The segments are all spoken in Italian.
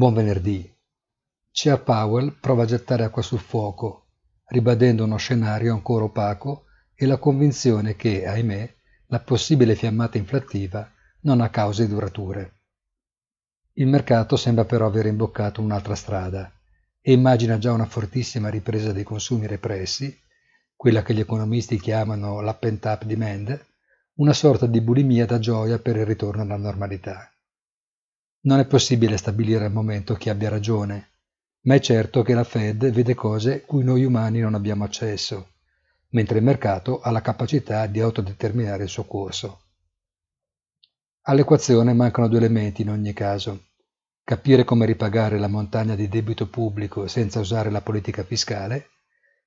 Buon venerdì. Chair Powell prova a gettare acqua sul fuoco, ribadendo uno scenario ancora opaco e la convinzione che, ahimè, la possibile fiammata inflattiva non ha cause durature. Il mercato sembra però aver imboccato un'altra strada e immagina già una fortissima ripresa dei consumi repressi, quella che gli economisti chiamano la pent-up demand, una sorta di bulimia da gioia per il ritorno alla normalità. Non è possibile stabilire al momento chi abbia ragione, ma è certo che la Fed vede cose cui noi umani non abbiamo accesso, mentre il mercato ha la capacità di autodeterminare il suo corso. All'equazione mancano due elementi in ogni caso. Capire come ripagare la montagna di debito pubblico senza usare la politica fiscale,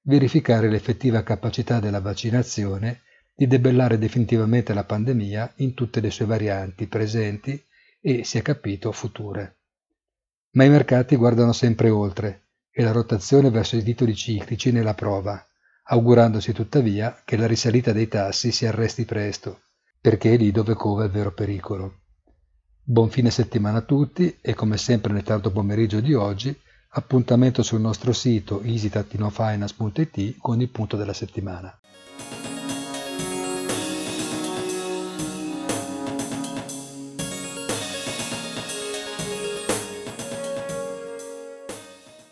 verificare l'effettiva capacità della vaccinazione di debellare definitivamente la pandemia in tutte le sue varianti presenti e, si è capito, future. Ma i mercati guardano sempre oltre e la rotazione verso i titoli ciclici ne la prova, augurandosi tuttavia che la risalita dei tassi si arresti presto, perché è lì dove cova il vero pericolo. Buon fine settimana a tutti e come sempre nel tardo pomeriggio di oggi appuntamento sul nostro sito easy-finance.it con il punto della settimana.